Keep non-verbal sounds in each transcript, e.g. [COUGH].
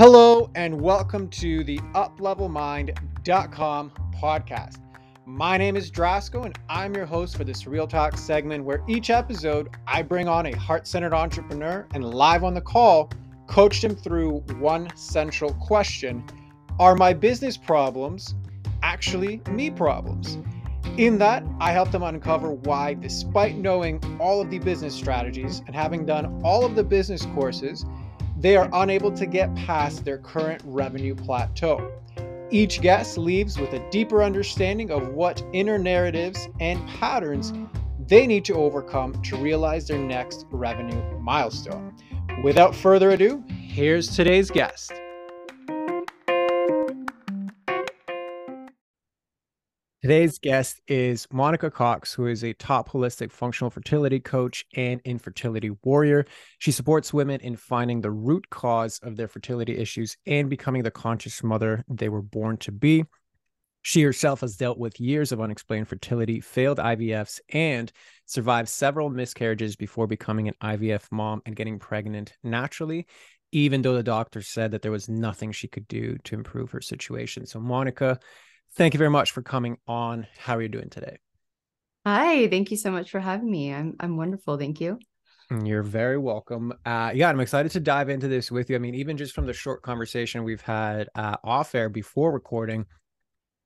Hello, and welcome to the UpLevelMind.com podcast. My name is Drasco, and I'm your host for this Real Talk segment where each episode I bring on a heart centered entrepreneur and live on the call, coach them through one central question Are my business problems actually me problems? In that, I help them uncover why, despite knowing all of the business strategies and having done all of the business courses, they are unable to get past their current revenue plateau. Each guest leaves with a deeper understanding of what inner narratives and patterns they need to overcome to realize their next revenue milestone. Without further ado, here's today's guest. Today's guest is Monica Cox, who is a top holistic functional fertility coach and infertility warrior. She supports women in finding the root cause of their fertility issues and becoming the conscious mother they were born to be. She herself has dealt with years of unexplained fertility, failed IVFs, and survived several miscarriages before becoming an IVF mom and getting pregnant naturally, even though the doctor said that there was nothing she could do to improve her situation. So, Monica, thank you very much for coming on. How are you doing today? Hi, thank you so much for having me. I'm I'm wonderful. Thank you. Mm, you're very welcome. Uh, yeah, I'm excited to dive into this with you. I mean, even just from the short conversation we've had uh, off air before recording,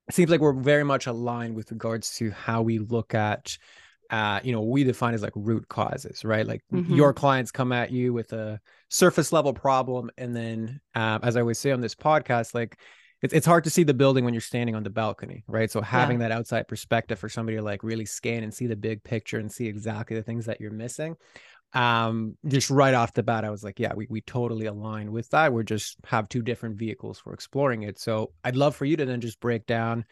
it seems like we're very much aligned with regards to how we look at, uh, you know, we define as like root causes, right? Like mm-hmm. your clients come at you with a surface level problem, and then, uh, as I always say on this podcast, like it's it's hard to see the building when you're standing on the balcony, right? So having yeah. that outside perspective for somebody to like really scan and see the big picture and see exactly the things that you're missing. Um, just right off the bat, I was like, yeah, we we totally align with that. We're just have two different vehicles for exploring it. So I'd love for you to then just break down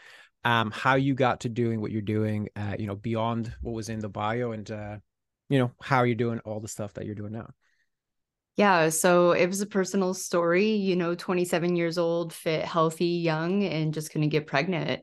um how you got to doing what you're doing, uh, you know, beyond what was in the bio and uh, you know, how you're doing all the stuff that you're doing now. Yeah, so it was a personal story, you know, 27 years old, fit, healthy, young, and just couldn't get pregnant.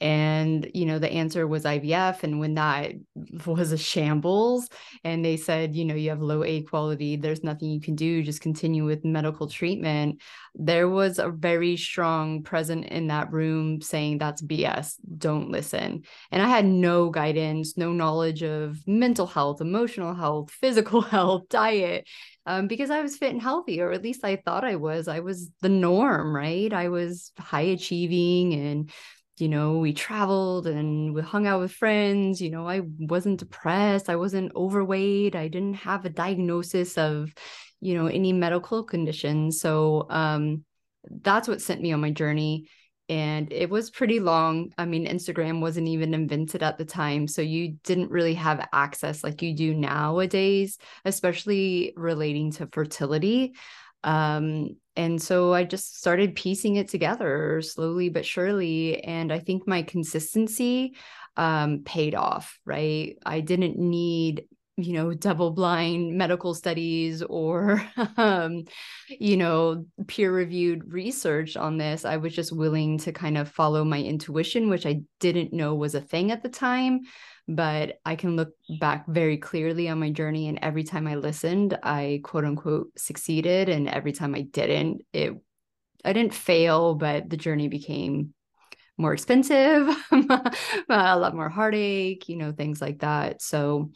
And, you know, the answer was IVF. And when that [LAUGHS] was a shambles, and they said, you know, you have low egg quality, there's nothing you can do, just continue with medical treatment. There was a very strong present in that room saying that's BS, don't listen. And I had no guidance, no knowledge of mental health, emotional health, physical [LAUGHS] health, diet um, because I was fit and healthy, or at least I thought I was. I was the norm, right? I was high achieving and you know, we traveled and we hung out with friends. You know, I wasn't depressed. I wasn't overweight. I didn't have a diagnosis of, you know, any medical condition. So um, that's what sent me on my journey and it was pretty long. I mean, Instagram wasn't even invented at the time, so you didn't really have access like you do nowadays, especially relating to fertility. Um, and so I just started piecing it together slowly but surely. And I think my consistency um, paid off, right? I didn't need you know double blind medical studies or [LAUGHS] um, you know peer reviewed research on this i was just willing to kind of follow my intuition which i didn't know was a thing at the time but i can look back very clearly on my journey and every time i listened i quote unquote succeeded and every time i didn't it i didn't fail but the journey became more expensive [LAUGHS] a lot more heartache you know things like that. So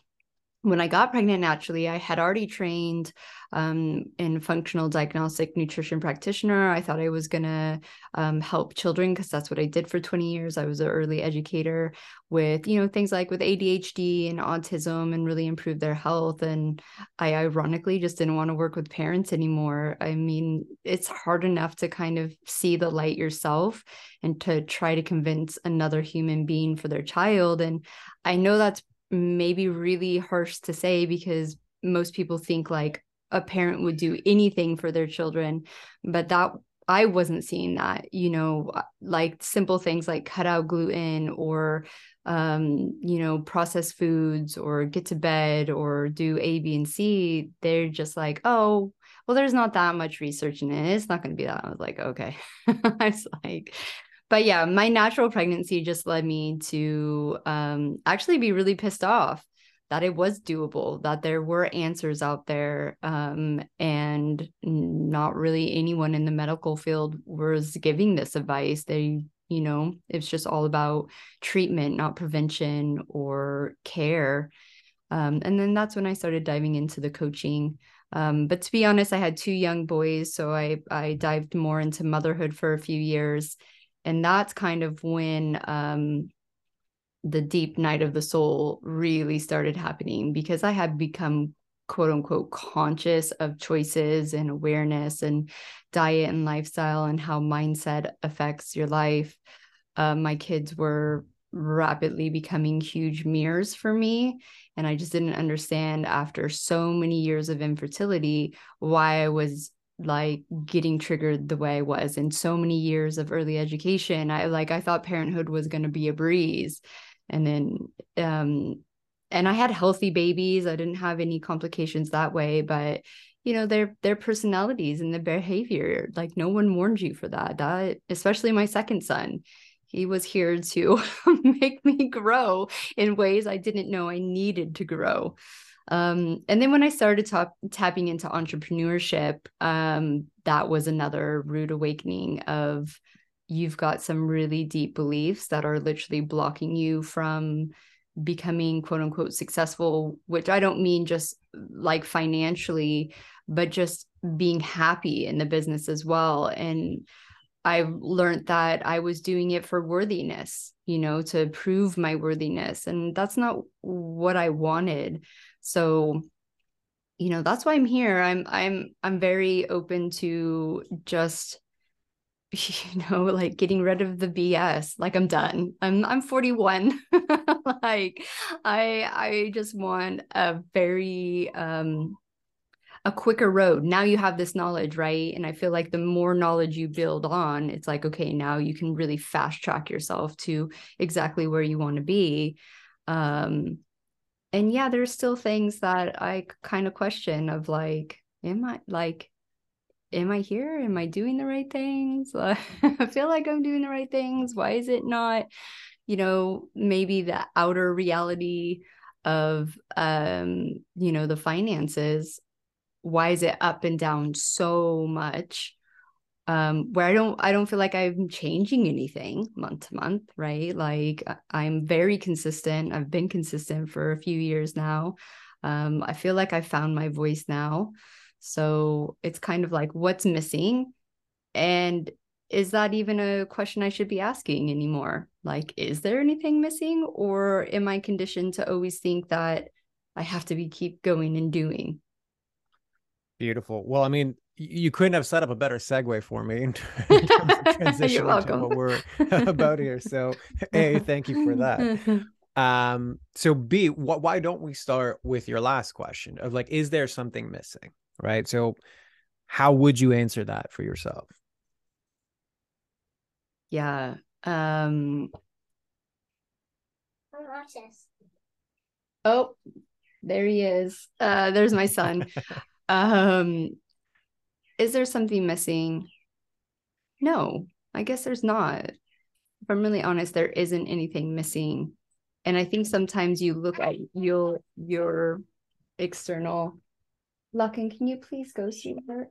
when I got pregnant naturally, I had already trained um, in functional diagnostic nutrition practitioner. I thought I was going to um, help children because that's what I did for 20 years. I was an early educator with, you know, things like with ADHD and autism and really improve their health. And I ironically just didn't want to work with parents anymore. I mean, it's hard enough to kind of see the light yourself and to try to convince another human being for their child. And I know that's maybe really harsh to say because most people think like a parent would do anything for their children but that I wasn't seeing that, you know, like simple things like cut out gluten or, um, you know, processed foods or get to bed or do A, B, and C. They're just like, oh, well, there's not that much research in it. It's not going to be that. I was like, okay. [LAUGHS] I was like, but yeah, my natural pregnancy just led me to um, actually be really pissed off that it was doable, that there were answers out there, um, and not really anyone in the medical field was giving this advice. They, you know, it's just all about treatment, not prevention or care. Um, and then that's when I started diving into the coaching. Um, but to be honest, I had two young boys, so I I dived more into motherhood for a few years, and that's kind of when um, the deep night of the soul really started happening because I had become quote unquote conscious of choices and awareness and diet and lifestyle and how mindset affects your life. Uh, my kids were rapidly becoming huge mirrors for me. And I just didn't understand after so many years of infertility why I was like getting triggered the way I was in so many years of early education. I like I thought parenthood was going to be a breeze and then um and I had healthy babies. I didn't have any complications that way, but you know, their their personalities and their behavior, like no one warned you for that. That especially my second son. He was here to [LAUGHS] make me grow in ways I didn't know I needed to grow. Um, and then when I started top, tapping into entrepreneurship, um, that was another rude awakening of you've got some really deep beliefs that are literally blocking you from becoming quote unquote successful, which I don't mean just like financially, but just being happy in the business as well. And I learned that I was doing it for worthiness, you know, to prove my worthiness. And that's not what I wanted. So, you know, that's why I'm here. I'm I'm I'm very open to just [LAUGHS] you know like getting rid of the bs like i'm done. I'm i'm 41 [LAUGHS] like i i just want a very um a quicker road. Now you have this knowledge right? And i feel like the more knowledge you build on it's like okay now you can really fast track yourself to exactly where you want to be. Um and yeah there's still things that i kind of question of like am i like am I here? Am I doing the right things? [LAUGHS] I feel like I'm doing the right things. Why is it not, you know, maybe the outer reality of um, you know, the finances? Why is it up and down so much? Um, where I don't I don't feel like I'm changing anything month to month, right? Like I'm very consistent. I've been consistent for a few years now. Um, I feel like I found my voice now. So it's kind of like what's missing? And is that even a question I should be asking anymore? Like, is there anything missing? Or am I conditioned to always think that I have to be keep going and doing? Beautiful. Well, I mean, you couldn't have set up a better segue for me in [LAUGHS] [LAUGHS] terms of [LAUGHS] transition into what we're about here. So, A, thank you for that. Um, so B, wh- why don't we start with your last question of like, is there something missing? right? So, how would you answer that for yourself? Yeah. Um, oh, there he is. Uh, there's my son. um, is there something missing? No, I guess there's not. If I'm really honest, there isn't anything missing. And I think sometimes you look at your your external Lucken, can you please go see her?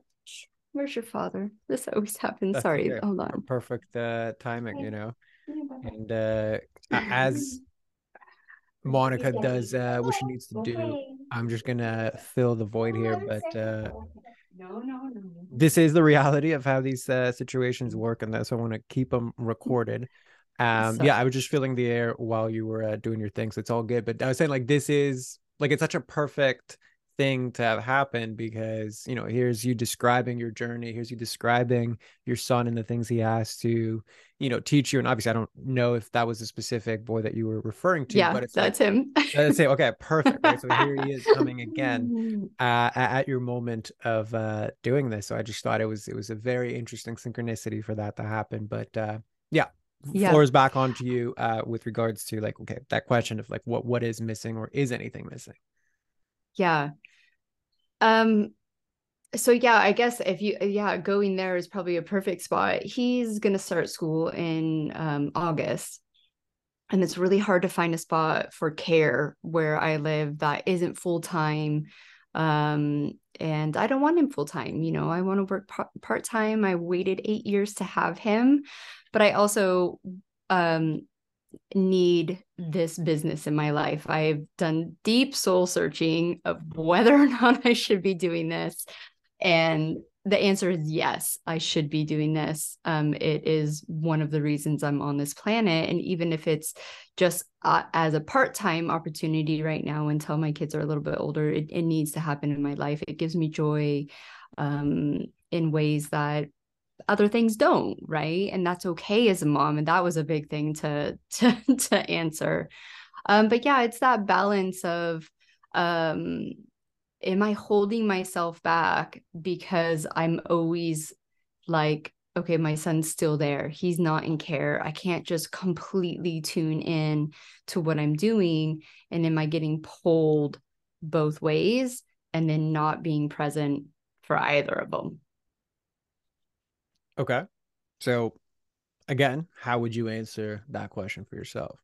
Where's your father? This always happens. That's Sorry, hold on. Perfect uh, timing, you know. And uh, as Monica does uh, what she needs to do, I'm just gonna fill the void here. But uh, no, no, no. This is the reality of how these uh, situations work, and that's I want to keep them recorded. Um, so, yeah, I was just filling the air while you were uh, doing your things. So it's all good. But I was saying, like, this is like it's such a perfect thing to have happened because you know here's you describing your journey here's you describing your son and the things he has to you know teach you and obviously i don't know if that was a specific boy that you were referring to yeah but it's that's like, him let's say okay perfect right? So here he is coming again [LAUGHS] uh, at your moment of uh, doing this. So i just thought it was it was a very interesting synchronicity for that to happen but uh, yeah yeah. floor is back onto you uh, with regards to like okay that question of like what what is missing or is anything missing? Yeah. Um so yeah, I guess if you yeah, going there is probably a perfect spot. He's going to start school in um August. and it's really hard to find a spot for care where I live that isn't full time. Um, and I don't want him full time. You know, I want to work part time. I waited eight years to have him, but I also um, need this business in my life. I've done deep soul searching of whether or [LAUGHS] not I should be doing this. And the answer is yes, I should be doing this. Um, it is one of the reasons I'm on this planet. And even if it's just uh, as a part time opportunity right now until my kids are a little bit older, it, it needs to happen in my life. It gives me joy um, in ways that other things don't right and that's okay as a mom and that was a big thing to [LAUGHS] to to answer um but yeah it's that balance of um am I holding myself back because I'm always like, okay, my son's still there. He's not in care. I can't just completely tune in to what I'm doing. And am I getting pulled both ways and then not being present for either of them? Okay. So, again, how would you answer that question for yourself?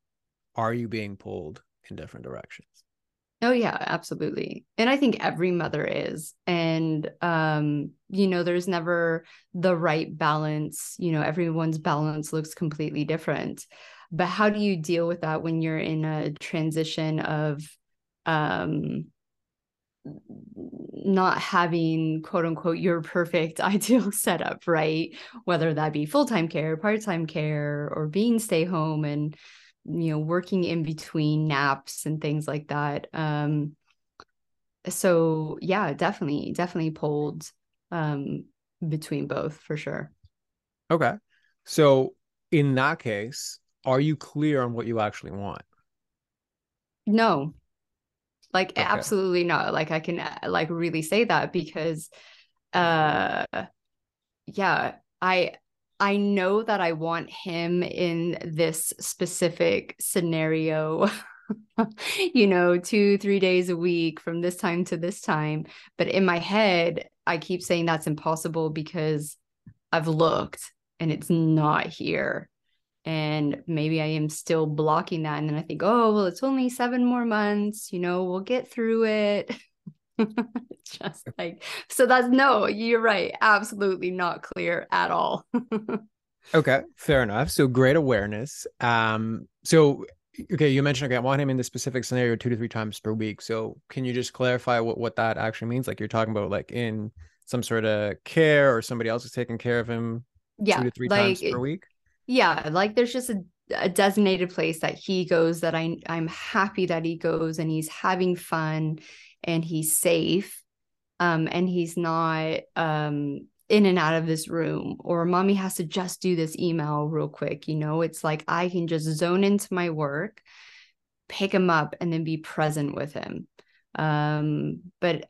Are you being pulled in different directions? Oh yeah, absolutely. And I think every mother is. And um, you know, there's never the right balance. You know, everyone's balance looks completely different. But how do you deal with that when you're in a transition of um not having quote unquote your perfect [LAUGHS] ideal setup, right? Whether that be full-time care, part-time care, or being stay home and you know working in between naps and things like that. Um so yeah definitely definitely pulled um between both for sure. Okay. So in that case are you clear on what you actually want? No like okay. absolutely not like i can uh, like really say that because uh yeah i I know that I want him in this specific scenario, [LAUGHS] you know, two, three days a week from this time to this time. But in my head, I keep saying that's impossible because I've looked and it's not here. And maybe I am still blocking that. And then I think, oh, well, it's only seven more months, you know, we'll get through it. [LAUGHS] just like so that's no you're right absolutely not clear at all. [LAUGHS] Okay fair enough. So great awareness. Um so okay you mentioned okay i want him in the specific scenario two to three times per week. So can you just clarify what what that actually means? Like you're talking about like in some sort of care or somebody else is taking care of him yeah two to three like, times per week yeah like there's just a, a designated place that he goes that i i'm happy that he goes and he's having fun and he's safe um, and he's not um, in and out of this room or mommy has to just do this email real quick you know? It's like i can just zone into my work pick him up and then be present with him. Um, but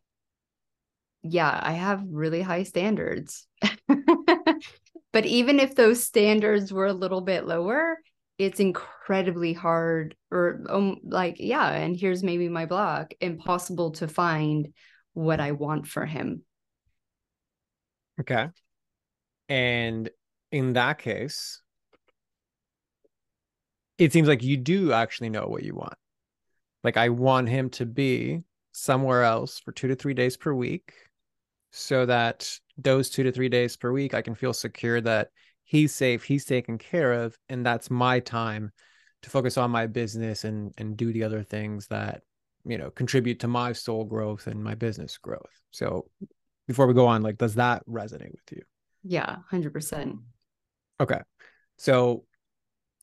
yeah i have really high standards [LAUGHS] but even if those standards were a little bit lower it's incredibly hard or um, like yeah and here's maybe my block impossible to find what i want for him. Okay. And in that case it seems like you do actually know what you want. Like i want him to be somewhere else for 2 to 3 days per week so that those 2 to 3 days per week i can feel secure that he's safe, he's taken care of, and that's my time to focus on my business and and do the other things that you know contribute to my soul growth and my business growth. So before we go on, like does that resonate with you? Yeah, 100%. Okay. So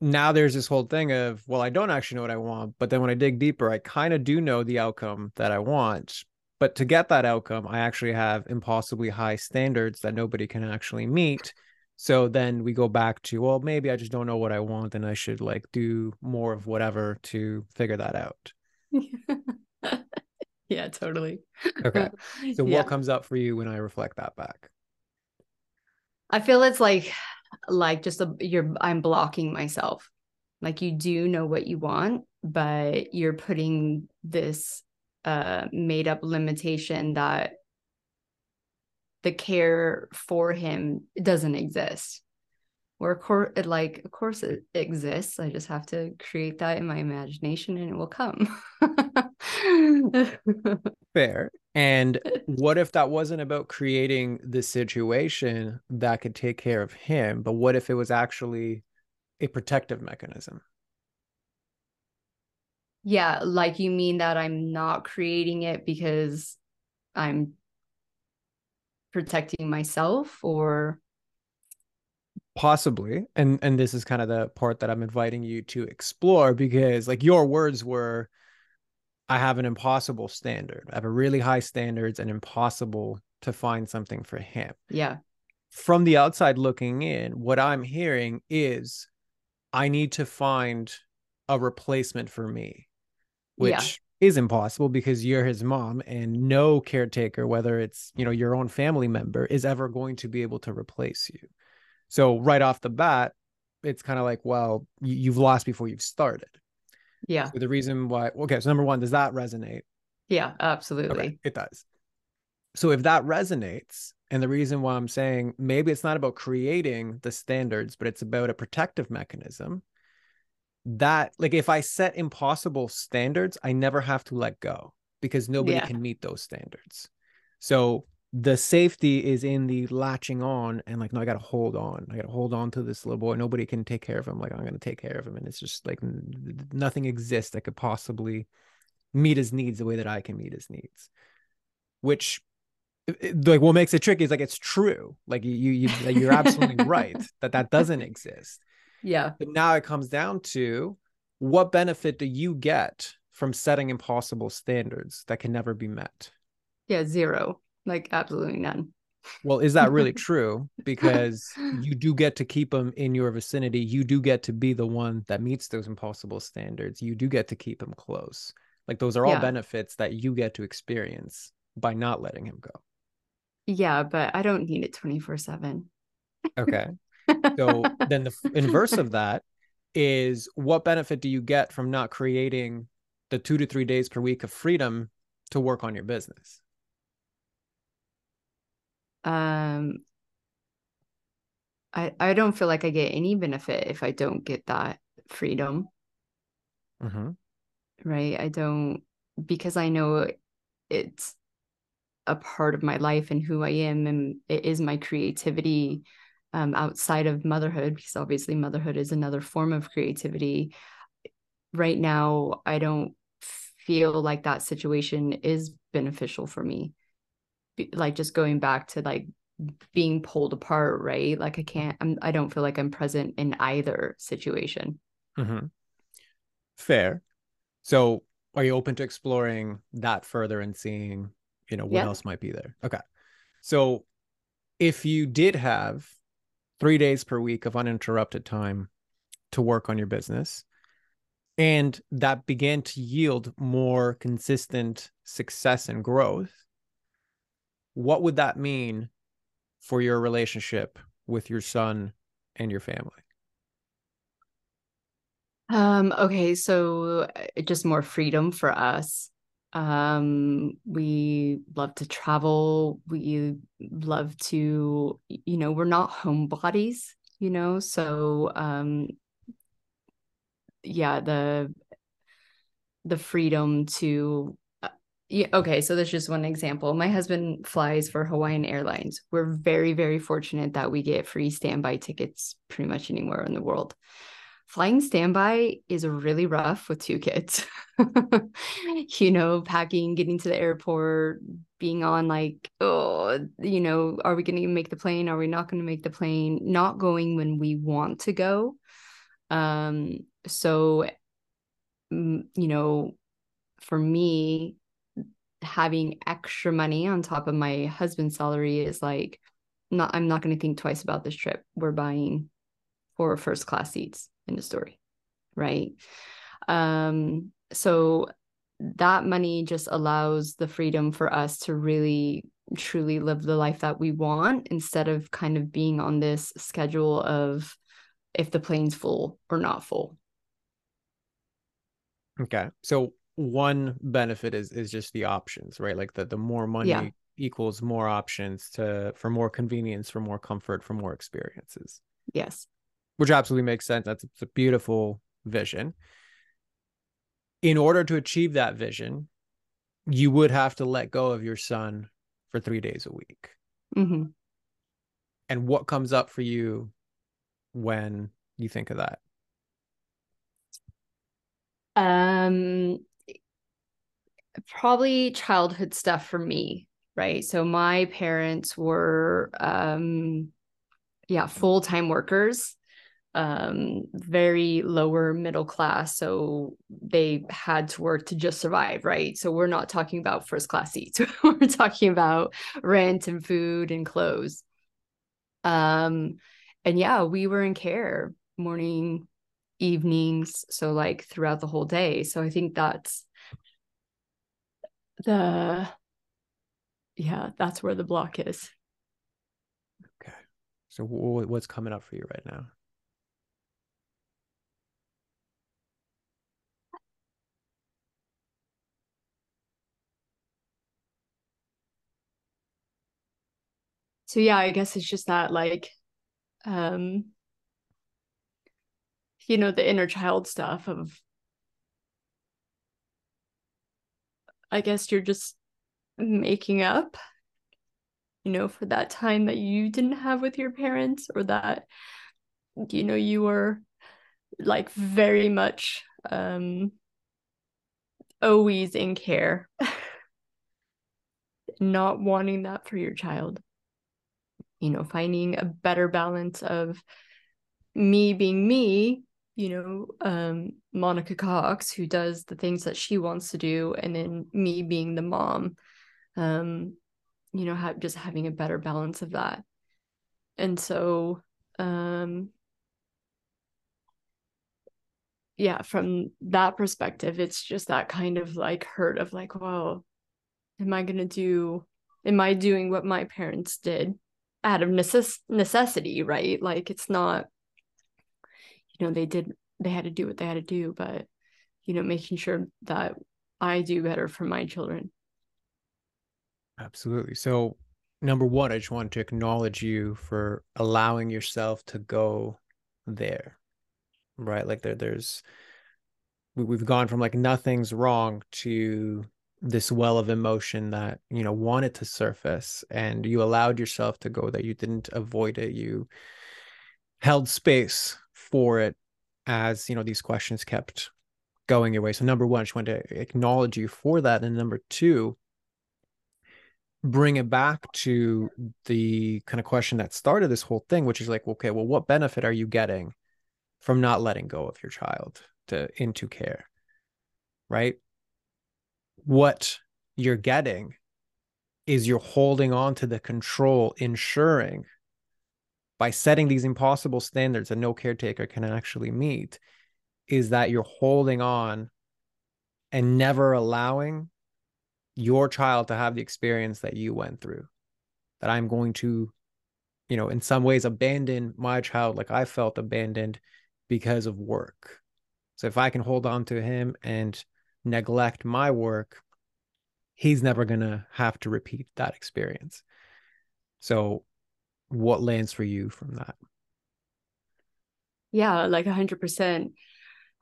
now there's this whole thing of, well, I don't actually know what I want, but then when I dig deeper, I kind of do know the outcome that I want. But to get that outcome, I actually have impossibly high standards that nobody can actually meet. So then we go back to, well, maybe I just don't know what I want and I should like do more of whatever to figure that out. [LAUGHS] yeah, totally. Okay. So [LAUGHS] yeah. what comes up for you when I reflect that back? I feel it's like like just a you're I'm blocking myself. Like you do know what you want, but you're putting this uh made up limitation that the care for him doesn't exist. Or of course like of course it exists. I just have to create that in my imagination and it will come. [LAUGHS] Fair. And [LAUGHS] what if that wasn't about creating the situation that could take care of him but what if it was actually a protective mechanism yeah like you mean that i'm not creating it because i'm protecting myself or? Possibly and and this is kind of the part that i'm inviting you to explore because like your words were i have an impossible standard. I have a really high standards and impossible to find something for him. Yeah. From the outside looking in what i'm hearing is i need to find a replacement for me which yeah. is impossible because you're his mom and no caretaker whether it's you know your own family member is ever going to be able to replace you so right off the bat, it's kind of like, well, you, have lost before you've started. Yeah. So the reason why, okay, so number one, does that resonate? Yeah, absolutely. Okay, it does. So if that resonates, and the reason why I'm saying maybe it's not about creating the standards, but it's about a protective mechanism that, like, if I set impossible standards, I never have to let go because nobody yeah. can meet those standards. So the safety is in the latching on and like no i gotta hold on. I gotta hold on to this little boy. Nobody can take care of him. Like i'm gonna take care of him. And it's just like nothing exists that could possibly meet his needs the way that i can meet his needs. Which like what makes it tricky is like it's true. Like you you you're absolutely [LAUGHS] right that that doesn't exist yeah but now it comes down to what benefit do you get from setting impossible standards that can never be met yeah zero like absolutely none. Well, is that really [LAUGHS] true? Because you do get to keep them in your vicinity. You do get to be the one that meets those impossible standards. You do get to keep them close. Like those are all yeah. benefits that you get to experience by not letting him go. Yeah, but I don't need it 24 7. Okay. So [LAUGHS] then the inverse of that is what benefit do you get from not creating the two to three days per week of freedom to work on your business? um I I don't feel like I get any benefit if I don't get that freedom. Mm-hmm. Right. I don't because I know it's a part of my life and who I am and it is my creativity um, outside of motherhood because obviously motherhood is another form of creativity. Right now, I don't feel like that situation is beneficial for me like just going back to like being pulled apart right like i can't I'm, i don't feel like i'm present in either situation mm-hmm. fair so are you open to exploring that further and seeing you know what yeah. else might be there okay so if you did have three days per week of uninterrupted time to work on your business and that began to yield more consistent success and growth what would that mean for your relationship with your son and your family? Um, okay, so uh, just more freedom for us. Um, we love to travel. We love to, you know, we're not homebodies, you know, so um yeah, the the freedom to yeah, okay, so there's just one example. My husband flies for Hawaiian Airlines. We're very, very fortunate that we get free standby tickets pretty much anywhere in the world. Flying standby is really rough with two kids. [LAUGHS] you know, packing, getting to the airport, being on like, oh, you know, are we going to make the plane? Are we not going to make the plane? Not going when we want to go. Um, so, you know, for me, having extra money on top of my husband's salary is like not I'm not going to think twice about this trip. We're buying four first class seats in the story, right? Um so that money just allows the freedom for us to really truly live the life that we want instead of kind of being on this schedule of if the plane's full or not full. Okay. So one benefit is is just the options, right? Like the the more money yeah. equals more options to for more convenience, for more comfort, for more experiences. Yes. Which absolutely makes sense. That's it's a beautiful vision. In order to achieve that vision, you would have to let go of your son for three days a week. Mm-hmm. And what comes up for you when you think of that? Um, probably childhood stuff for me, right? So my parents were, um, yeah, full time workers um, very lower middle class. So they had to work to just survive, right? So we're not talking about first class seats. [LAUGHS] we're talking about rent and food and clothes. Um, and yeah, we were in care morning, evenings. So like throughout the whole day. So I think that's the, yeah, that's where the block is. Okay. So what's coming up for you right now? So yeah i guess it's just that like um you know the inner child stuff of i guess you're just making up you know for that time that you didn't have with your parents or that you know you were like very much um always in care [LAUGHS] not wanting that for your child you know finding a better balance of me being me you know um monica cox who does the things that she wants to do and then me being the mom um you know ha- just having a better balance of that. And so um yeah from that perspective it's just that kind of like hurt of like well am i going to do am i doing what my parents did out of necess- necessity, right? Like it's not, you know, they did, they had to do what they had to do, but, you know, making sure that I do better for my children. Absolutely. So, number one, I just wanted to acknowledge you for allowing yourself to go there, right? Like there, there's, we, we've gone from like nothing's wrong to this well of emotion that you know wanted to surface and you allowed yourself to go there. You didn't avoid it. You held space for it as you know these questions kept going your way. So number one i just want to acknowledge you for that and number two bring it back to the kind of question that started this whole thing which is like okay well what benefit are you getting from not letting go of your child to into care? Right what you're getting is you're holding on to the control, ensuring by setting these impossible standards that no caretaker can actually meet, is that you're holding on and never allowing your child to have the experience that you went through. That I'm going to, you know, in some ways abandon my child like I felt abandoned because of work. So if I can hold on to him and neglect my work, he's never going to have to repeat that experience. So, what lands for you from that? Yeah, like 100%.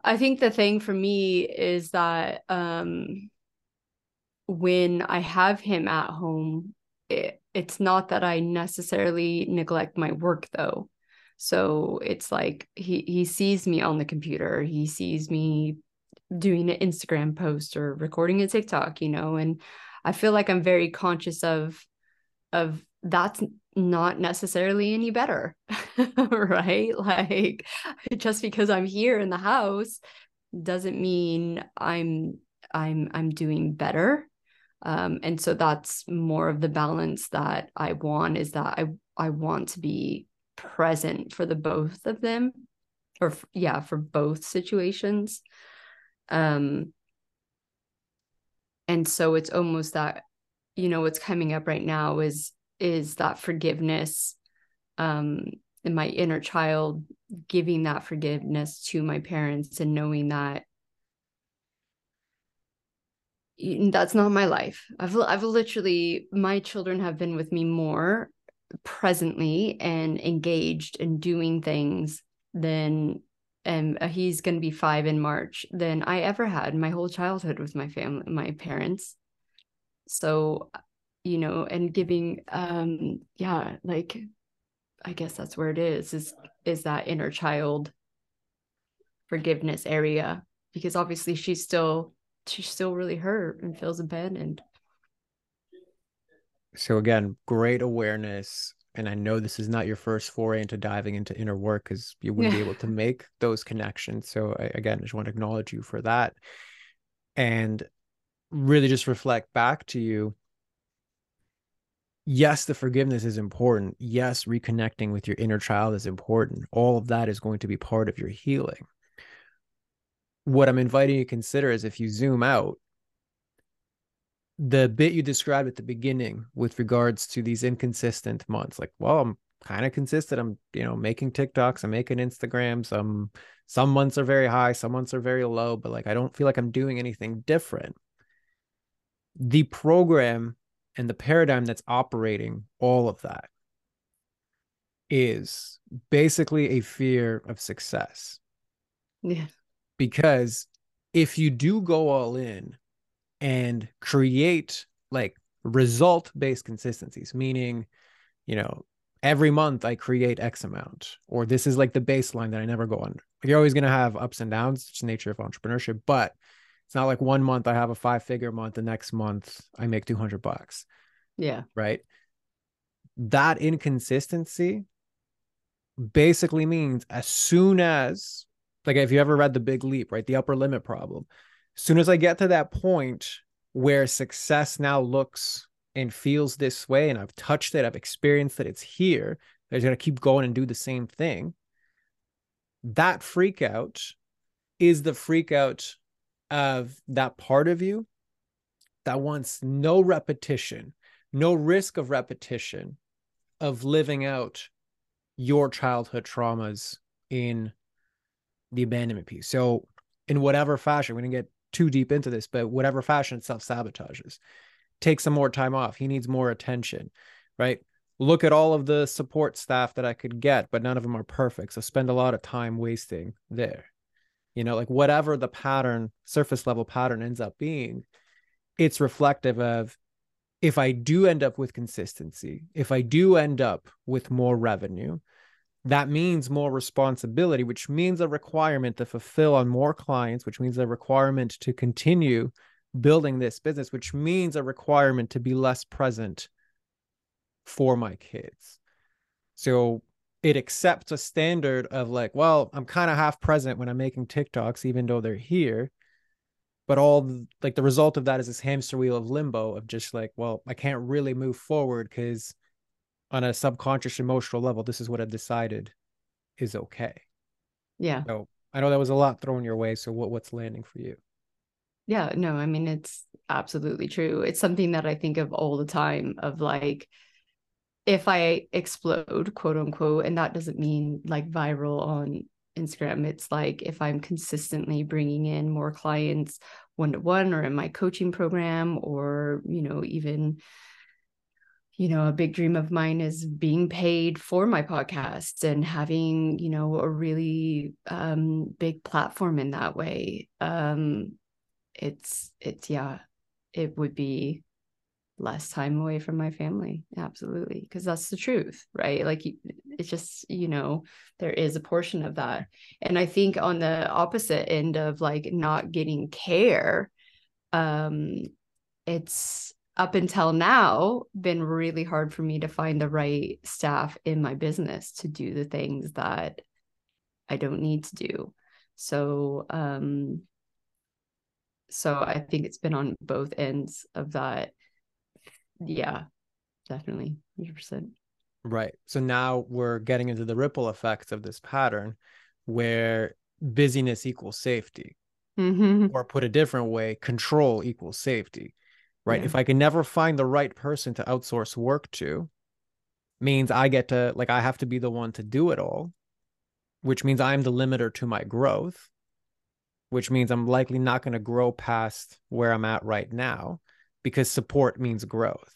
I think the thing for me is that um, when I have him at home, it, it's not that I necessarily neglect my work though. So it's like he he sees me on the computer, he sees me doing an Instagram post or recording a TikTok, you know, and I feel like I'm very conscious of of that's not necessarily any better, [LAUGHS] right? [LAUGHS] Like just because I'm here in the house doesn't mean I'm I'm I'm doing better. Um, and so that's more of the balance that I want is that I I want to be present for the both of them or yeah for both situations um, and so it's almost that, you know, what's coming up right now is is that forgiveness um in my inner child giving that forgiveness to my parents and knowing that that's not my life. I've I've literally my children have been with me more presently and engaged and doing things than and uh, he's going to be 5 in March than I ever had. My whole childhood with my family my parents. So you know and giving um yeah like i guess that's where it is is is that inner child forgiveness area. Because obviously she's still she's still really hurt and feels abandoned. So again great awareness and i know this is not your first foray into diving into inner work because you wouldn't yeah. be able to make those connections so I, again i just want to acknowledge you for that and really just reflect back to you yes, the forgiveness is important. Yes, reconnecting with your inner child is important. All of that is going to be part of your healing. What I'm inviting you to consider is if you zoom out, the bit you described at the beginning with regards to these inconsistent months, like, well, I'm kind of consistent. I'm, you know, making TikToks, I'm making Instagrams. Some some months are very high, some months are very low, but like I don't feel like I'm doing anything different. The program and the paradigm that's operating all of that is basically a fear of success. Yeah. Because if you do go all in and create like result based consistencies, meaning, you know, every month I create X amount, or this is like the baseline that I never go under. You're always going to have ups and downs. It's the nature of entrepreneurship, but it's not like one month I have a five figure month, the next month I make 200 bucks. Yeah. Right. That inconsistency basically means as soon as, like, if you ever read The Big Leap, right? The upper limit problem. Soon as I get to that point where success now looks and feels this way, and I've touched it, I've experienced it, it's here, just got to keep going and do the same thing. That freak out is the freak out of that part of you that wants no repetition, no risk of repetition of living out your childhood traumas in the abandonment piece. So, in whatever fashion, we didn't get too deep into this, but whatever fashion self sabotages, take some more time off. He needs more attention, right? Look at all of the support staff that I could get, but none of them are perfect. So, spend a lot of time wasting there you know like whatever the pattern surface level pattern ends up being it's reflective of if i do end up with consistency if i do end up with more revenue that means more responsibility which means a requirement to fulfill on more clients which means a requirement to continue building this business which means a requirement to be less present for my kids so it accepts a standard of like, well, I'm kind of half present when I'm making TikToks, even though they're here. But all like the result of that is this hamster wheel of limbo of just like, well, I can't really move forward because on a subconscious emotional level, this is what I've decided is okay. Yeah. So I know that was a lot thrown your way. So what what's landing for you? Yeah, no, I mean it's absolutely true. It's something that I think of all the time of like if I explode, quote unquote, and that doesn't mean like viral on Instagram, it's like if I'm consistently bringing in more clients one to one or in my coaching program, or, you know, even, you know, a big dream of mine is being paid for my podcast and having, you know, a really um, big platform in that way. Um, it's, it's, yeah, it would be less time away from my family absolutely because that's the truth right? Like it's just you know there is a portion of that. And i think on the opposite end of like not getting care um it's up until now been really hard for me to find the right staff in my business to do the things that i don't need to do so um so i think it's been on both ends of that yeah, definitely. 100%. Right. So now we're getting into the ripple effects of this pattern where busyness equals safety. Mm-hmm. Or put a different way, control equals safety. Right. Yeah. If I can never find the right person to outsource work to, means I get to, like, I have to be the one to do it all, which means I'm the limiter to my growth, which means I'm likely not going to grow past where I'm at right now because support means growth.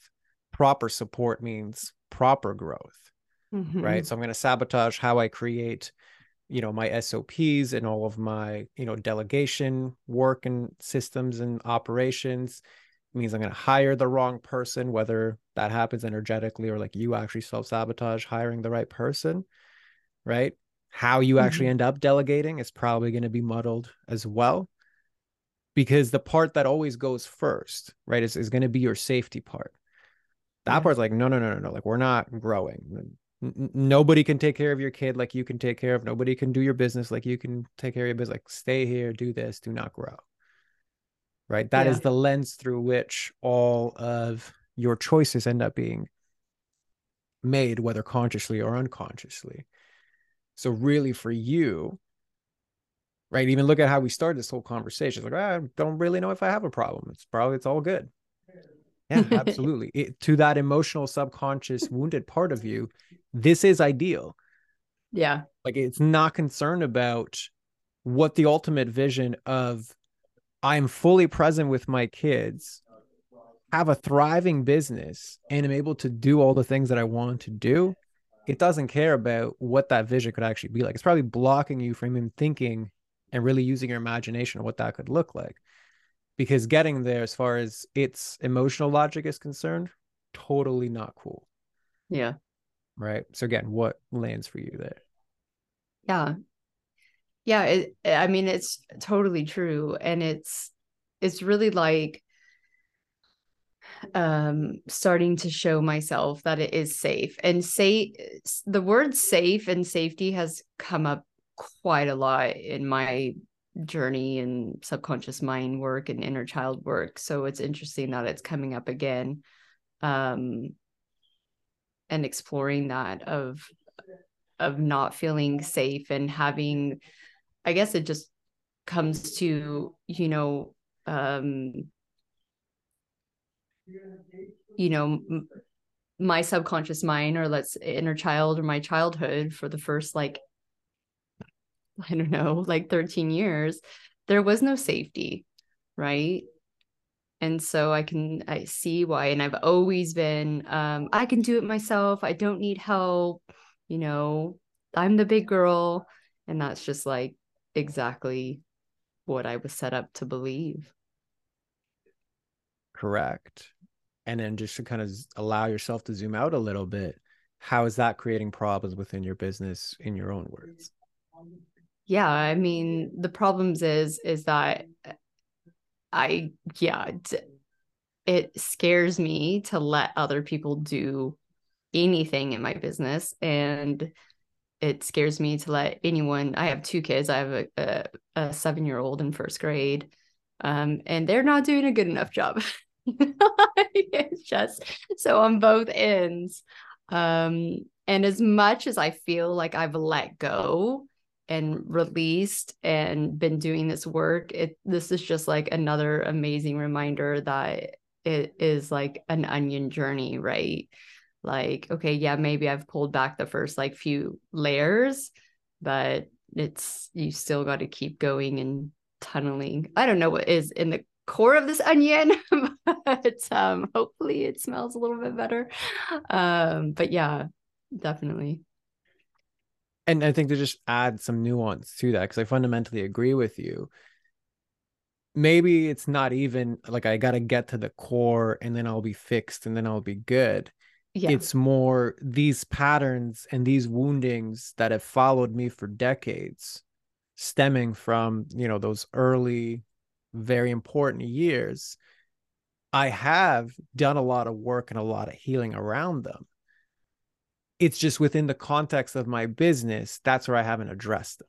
Proper support means proper growth. Mm-hmm. Right. So I'm going to sabotage how I create you know my sops and all of my you know delegation work and systems and operations means i'm going to hire the wrong person whether that happens energetically or like you actually self-sabotage hiring the right person right how you actually mm-hmm. end up delegating is probably going to be muddled as well because the part that always goes first right is, is going to be your safety part that yeah. part's like no no no no no like we're not growing N- nobody can take care of your kid like you can take care of nobody can do your business like you can take care of your business like stay here do this do not grow right That yeah. is the lens through which all of your choices end up being made whether consciously or unconsciously so really for you right even look at how we started this whole conversation it's like ah, i don't really know if i have a problem it's probably it's all good yeah [LAUGHS] absolutely it, to that emotional subconscious wounded part of you this is ideal. Yeah. Like it's not concerned about what the ultimate vision of I'm fully present with my kids, have a thriving business, and am able to do all the things that I want to do. It doesn't care about what that vision could actually be like. It's probably blocking you from even thinking and really using your imagination of what that could look like. Because getting there, as far as its emotional logic is concerned, totally not cool. Yeah right so again what lands for you there yeah yeah it, i mean it's totally true and it's it's really like um starting to show myself that it is safe and say the word safe and safety has come up quite a lot in my journey and subconscious mind work and inner child work so it's interesting that it's coming up again um and exploring that of of not feeling safe and having i guess it just comes to you know um you know my subconscious mind or let's inner child or my childhood for the first like i don't know [LAUGHS] like 13 years there was no safety right? And so i can i see why and i've always been um i can do it myself i don't need help you know i'm the big girl and that's just like exactly what i was set up to believe. Correct. And then just to kind of allow yourself to zoom out a little bit how is that creating problems within your business in your own words? Yeah i mean the problems is is that uh, I, yeah, it scares me to let other people do anything in my business. And it scares me to let anyone, I have two kids. I have a, a, a seven year old in first grade, um, and they're not doing a good enough job. [LAUGHS] it's just so on both ends. Um, and as much as I feel like I've let go, and released and been doing this work it this is just like another amazing reminder that it is like an onion journey right like okay yeah maybe i've pulled back the first like few layers but it's you still got to keep going and tunneling i don't know what is in the core of this onion [LAUGHS] but um hopefully it smells a little bit better um but yeah definitely and I think to just add some nuance to that, because I fundamentally agree with you. Maybe it's not even like I got to get to the core and then I'll be fixed and then I'll be good. Yeah. It's more these patterns and these woundings that have followed me for decades, stemming from, you know, those early, very important years. I have done a lot of work and a lot of healing around them it's just within the context of my business that's where i haven't addressed them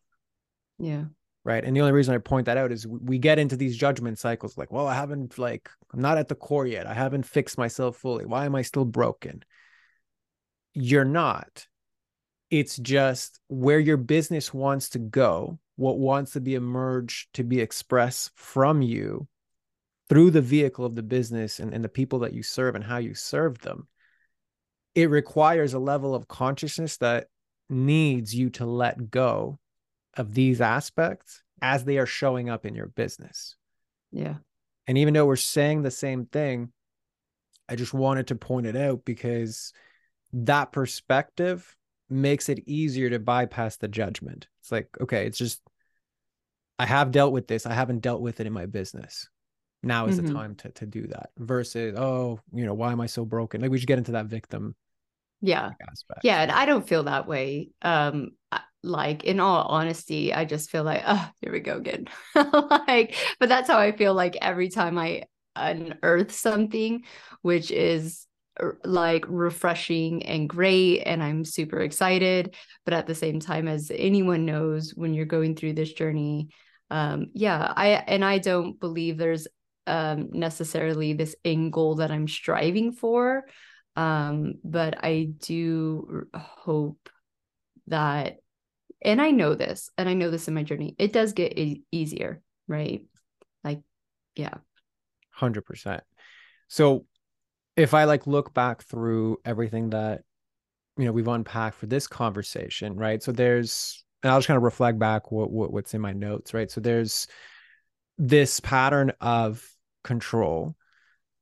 yeah right? And the only reason i point that out is we get into these judgment cycles like well i haven't like i'm not at the core yet. I haven't fixed myself fully. Why am i still broken? You're not. It's just where your business wants to go what wants to be emerged to be expressed from you through the vehicle of the business and, and the people that you serve and how you serve them it requires a level of consciousness that needs you to let go of these aspects as they are showing up in your business. Yeah. And even though we're saying the same thing, I just wanted to point it out because that perspective makes it easier to bypass the judgment. It's like, okay, it's just I have dealt with this. I haven't dealt with it in my business. Now is mm-hmm. the time to to do that versus, oh, you know, why am I so broken? Like we should get into that victim yeah aspect. yeah and i don't feel that way um like in all honesty i just feel like oh here we go again. [LAUGHS] Like but that's how i feel like every time i unearth something which is like refreshing and great and i'm super excited. But at the same time as anyone knows when you're going through this journey um yeah i and i don't believe there's um necessarily this end goal that i'm striving for um but i do hope that and i know this and i know this in my journey it does get e- easier right like yeah 100% so if I like look back through everything that you know we've unpacked for this conversation, right? So there's and I'll just kind of reflect back what, what what's in my notes, right? So there's this pattern of control.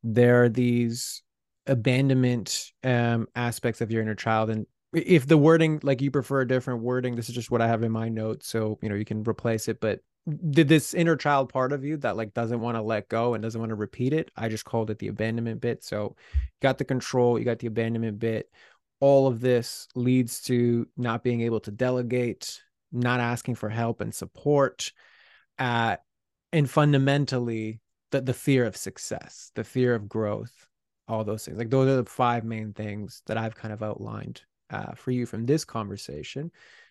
There are these abandonment um aspects of your inner child and if the wording like you prefer a different wording this is just what i have in my notes so you know you can replace it but did this inner child part of you that like doesn't want to let go and doesn't want to repeat it i just called it the abandonment bit so got the control you got the abandonment bit. All of this leads to not being able to delegate not asking for help and support uh, and fundamentally the, the fear of success the fear of growth all those things like those are the five main things that i've kind of outlined uh, for you from this conversation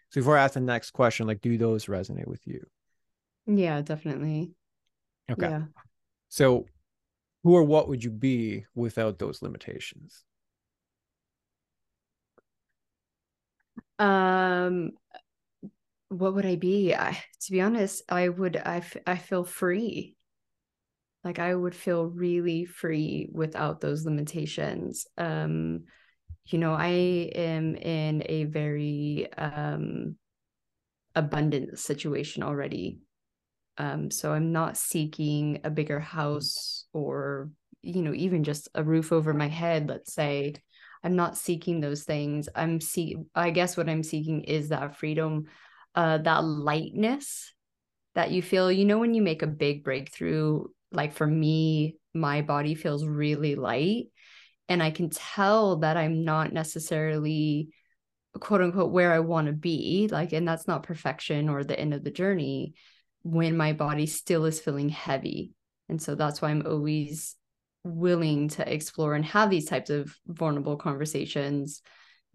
so before i ask the next question like do those resonate with you yeah, definitely. Okay. Yeah. So, who or what would you be without those limitations? Um, what would I be? I, to be honest, I would. I, f- I feel free. Like I would feel really free without those limitations. Um, you know, I am in a very um abundant situation already um, so I'm not seeking a bigger house or, you know, even just a roof over my head, let's say. I'm not seeking those things. I'm see I guess what I'm seeking is that freedom, uh, that lightness that you feel, you know, when you make a big breakthrough, like for me, my body feels really light. And I can tell that I'm not necessarily quote unquote where I want to be. Like, and that's not perfection or the end of the journey when my body still is feeling heavy. And so that's why I'm always willing to explore and have these types of vulnerable conversations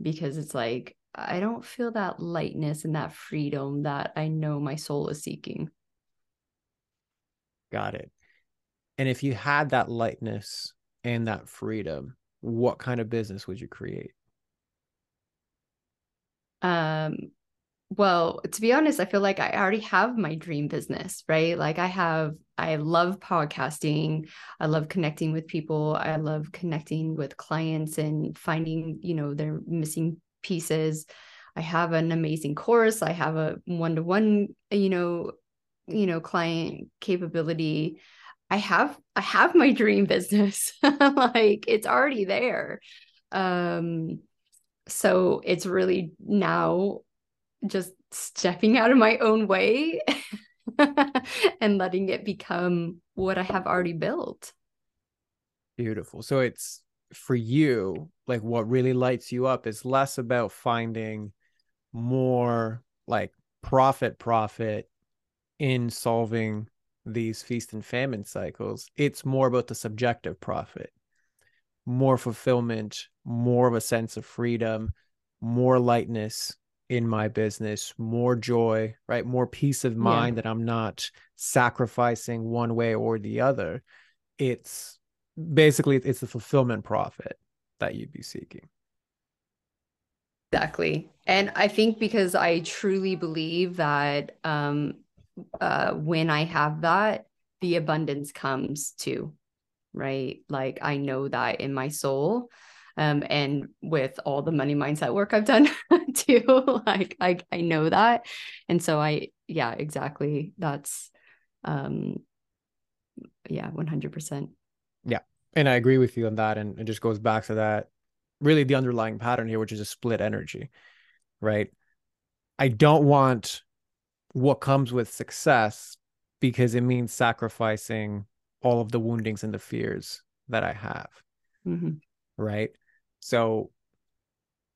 because it's like I don't feel that lightness and that freedom that I know my soul is seeking. Got it. And if you had that lightness and that freedom, what kind of business would you create? Um well, to be honest, I feel like I already have my dream business, right? Like I have, I love podcasting. I love connecting with people. I love connecting with clients and finding, you know, their missing pieces. I have an amazing course. I have a one-to-one, you know, you know, client capability. I have, I have my dream business. [LAUGHS] like it's already there. Um, so it's really now just stepping out of my own way [LAUGHS] and letting it become what I have already built. Beautiful. So it's for you, like what really lights you up is less about finding more like profit, profit in solving these feast and famine cycles. It's more about the subjective profit, more fulfillment, more of a sense of freedom, more lightness, in my business, more joy, right? More peace of mind yeah. that I'm not sacrificing one way or the other. It's basically it's the fulfillment profit that you'd be seeking. Exactly. And I think because I truly believe that um uh when I have that, the abundance comes too. Right? Like I know that in my soul um, and with all the money mindset work I've done [LAUGHS] too, [LAUGHS] like I I know that, and so I yeah exactly that's um yeah one hundred percent yeah, and I agree with you on that, and it just goes back to that really the underlying pattern here, which is a split energy. right? I don't want what comes with success because it means sacrificing all of the woundings and the fears that I have. Mm-hmm. Right. So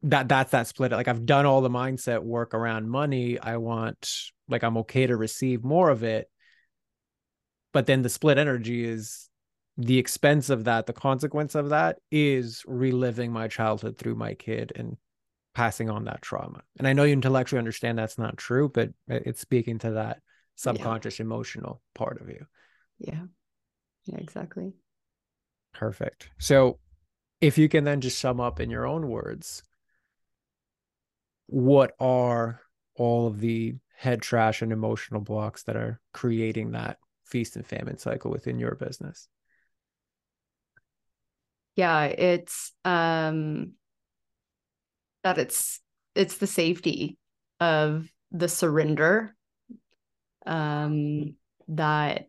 that that's that split. Like I've done all the mindset work around money. I want like I'm okay to receive more of it. But then the split energy is the expense of that, the consequence of that is reliving my childhood through my kid and passing on that trauma. And I know you intellectually understand that's not true, but it's speaking to that subconscious yeah. emotional part of you. Yeah. Yeah, exactly. Perfect. So if you can then just sum up in your own words, what are all of the head trash and emotional blocks that are creating that feast and famine cycle within your business? Yeah, it's um that it's it's the safety of the surrender um that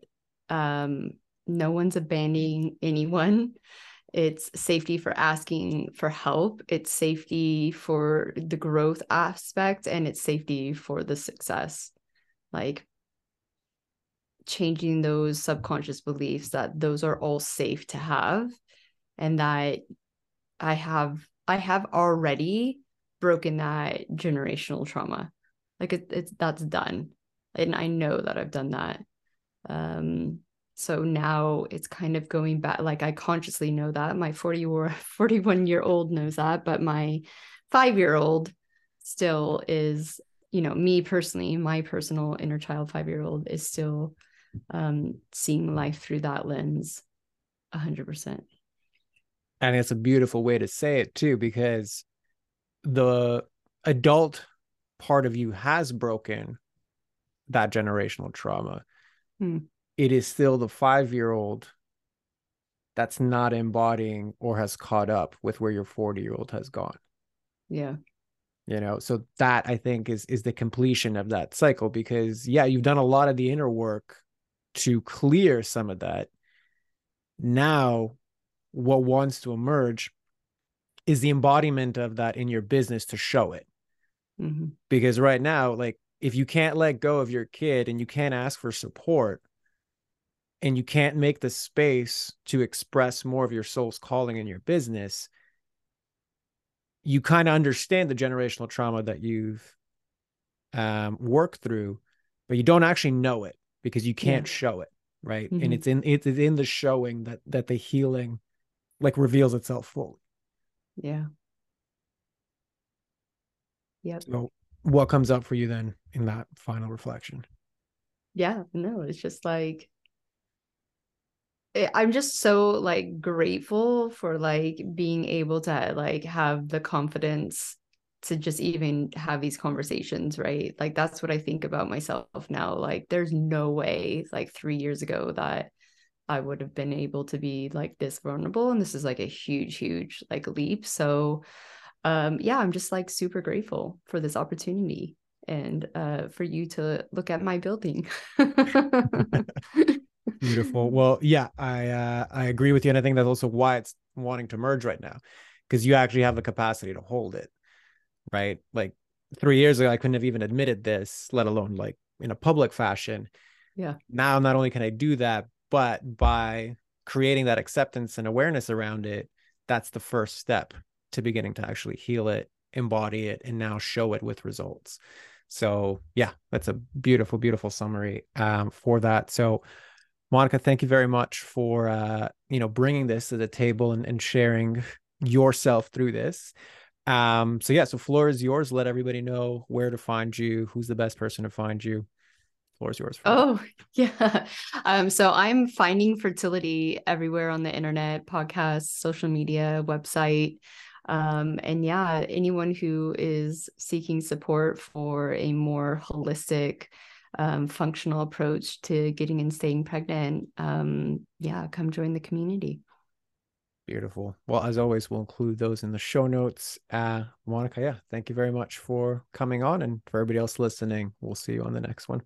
um no one's abandoning anyone. It's safety for asking for help. It's safety for the growth aspect and it's safety for the success. Like changing those subconscious beliefs that those are all safe to have and that i have i have already broken that generational trauma. Like it, it's that's done. And i know that i've done that. Um so now it's kind of going back like i consciously know that. My 40 or [LAUGHS] 41 year old knows that but my 5 year old still is you know me personally my personal inner child 5 year old is still um seeing life through that lens 100% and it's a beautiful way to say it too because the adult part of you has broken that generational trauma hmm. it is still the five year old that's not embodying or has caught up with where your 40 year old has gone. Yeah. You know so that i think is is the completion of that cycle because yeah you've done a lot of the inner work to clear some of that. Now what wants to emerge is the embodiment of that in your business to show it mm-hmm. because right now like if you can't let go of your kid and you can't ask for support and you can't make the space to express more of your soul's calling in your business, you kind of understand the generational trauma that you've um, worked through, but you don't actually know it because you can't yeah. show it, right? Mm-hmm. And it's in it's in the showing that that the healing like reveals itself fully. Yeah. Yep. So what comes up for you then in that final reflection? Yeah, no, it's just like eh, I'm just so like grateful for like being able to like have the confidence to just even have these conversations, right? Like that's what I think about myself now. Like there's no way like 3 years ago that I would have been able to be like this vulnerable and this is like a huge huge like leap. So um yeah, I'm just like super grateful for this opportunity and uh for you to look at my building. [LAUGHS] [LAUGHS] Beautiful. Well, yeah, I uh, I agree with you, and I think that's also why it's wanting to merge right now, because you actually have the capacity to hold it, right? Like three years ago, I couldn't have even admitted this, let alone like in a public fashion. Yeah. Now, not only can I do that, but by creating that acceptance and awareness around it, that's the first step to beginning to actually heal it, embody it, and now show it with results. So yeah, that's a beautiful, beautiful summary um, for that. So Monica, thank you very much for uh, you know bringing this to the table and, and sharing yourself through this. Um, so yeah, so floor is yours. Let everybody know where to find you, who's the best person to find you. Floor is yours. Oh [LAUGHS] yeah. Um, so I'm finding fertility everywhere on the internet, podcasts, social media, website. Um, and yeah, anyone who is seeking support for a more holistic um, functional approach to getting and staying pregnant, um, yeah, come join the community. Beautiful. Well, as always, we'll include those in the show notes. Uh, Monica, yeah, thank you very much for coming on. And for everybody else listening, we'll see you on the next one.